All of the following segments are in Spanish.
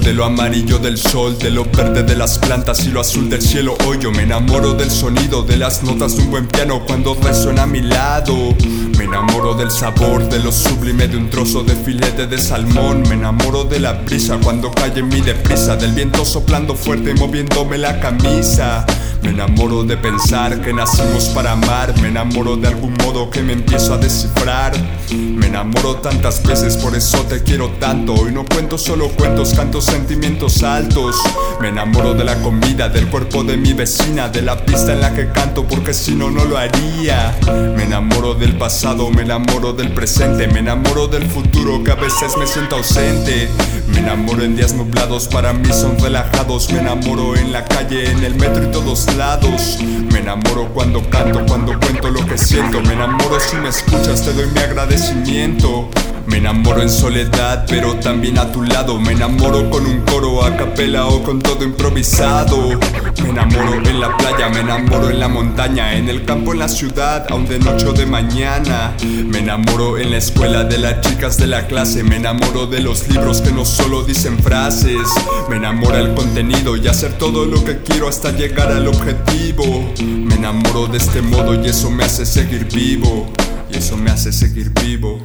de lo amarillo del sol, de lo verde de las plantas y lo azul del cielo. Hoy me enamoro del sonido, de las notas de un buen piano cuando resuena a mi lado. Me enamoro del sabor, de lo sublime de un trozo de filete de salmón. Me enamoro de la brisa cuando cae en mi deprisa, del viento soplando fuerte y moviéndome la camisa. Me enamoro de pensar que nacimos para amar. Me enamoro de algún modo que me empiezo a descifrar. Me enamoro tantas veces, por eso te quiero tanto. Hoy no cuento solo cuentos, canto sentimientos altos. Me enamoro de la comida, del cuerpo de mi vecina, de la pista en la que canto, porque si no, no lo haría. Me enamoro del pasado, me enamoro del presente, me enamoro del futuro que a veces me siento ausente. Me enamoro en días nublados, para mí son relajados. Me enamoro en la calle, en el metro y todos lados. Me enamoro cuando canto, cuando cuento lo que siento. Me enamoro si me escuchas, te doy mi agradecimiento. Me enamoro en soledad, pero también a tu lado. Me enamoro con un coro a capela o con todo improvisado. Me enamoro en la playa, me enamoro en la montaña, en el campo, en la ciudad, aún de noche o de mañana. Me enamoro en la escuela de las chicas de la clase. Me enamoro de los libros que no solo dicen frases. Me enamora el contenido y hacer todo lo que quiero hasta llegar al objetivo. Me enamoro de este modo y eso me hace seguir vivo. Y eso me hace seguir vivo.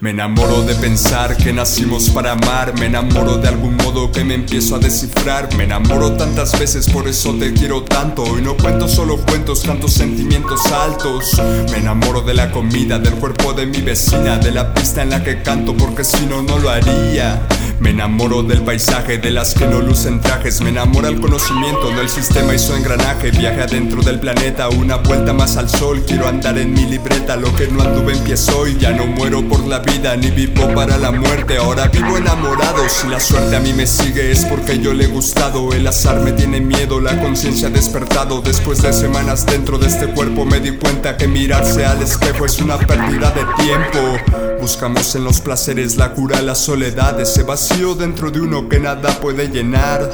Me enamoro de pensar que nacimos para amar, me enamoro de algún modo que me empiezo a descifrar, me enamoro tantas veces, por eso te quiero tanto, y no cuento solo cuentos, canto sentimientos altos, me enamoro de la comida, del cuerpo de mi vecina, de la pista en la que canto, porque si no, no lo haría. Me enamoro del paisaje, de las que no lucen trajes. Me enamora el conocimiento, no sistema y su engranaje. Viaje adentro del planeta, una vuelta más al sol. Quiero andar en mi libreta, lo que no anduve empiezo hoy. Ya no muero por la vida, ni vivo para la muerte. Ahora vivo enamorado. Si la suerte a mí me sigue es porque yo le he gustado. El azar me tiene miedo, la conciencia despertado. Después de semanas dentro de este cuerpo me di cuenta que mirarse al espejo es una pérdida de tiempo. Buscamos en los placeres la cura, la soledad, ese vacío dentro de uno que nada puede llenar.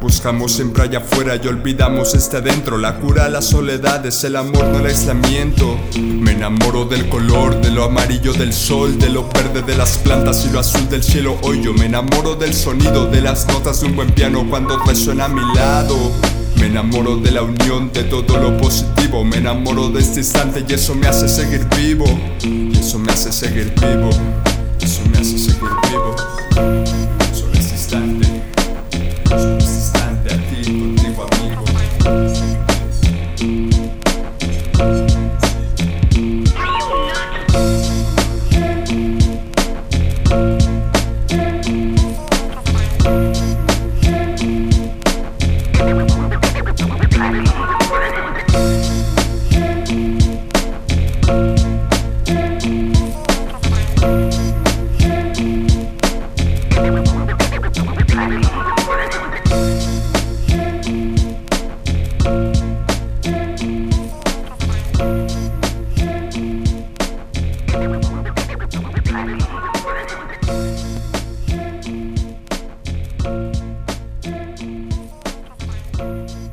Buscamos siempre allá afuera y olvidamos este adentro. La cura, la soledad es el amor, no el aislamiento. Me enamoro del color, de lo amarillo del sol, de lo verde de las plantas y lo azul del cielo. Hoy me enamoro del sonido de las notas de un buen piano cuando resuena a mi lado. Me enamoro de la unión, de todo lo positivo. Me enamoro de este instante y eso me hace seguir vivo. Y eso me hace seguir vivo. Eso me hace seguir vivo. Solo este you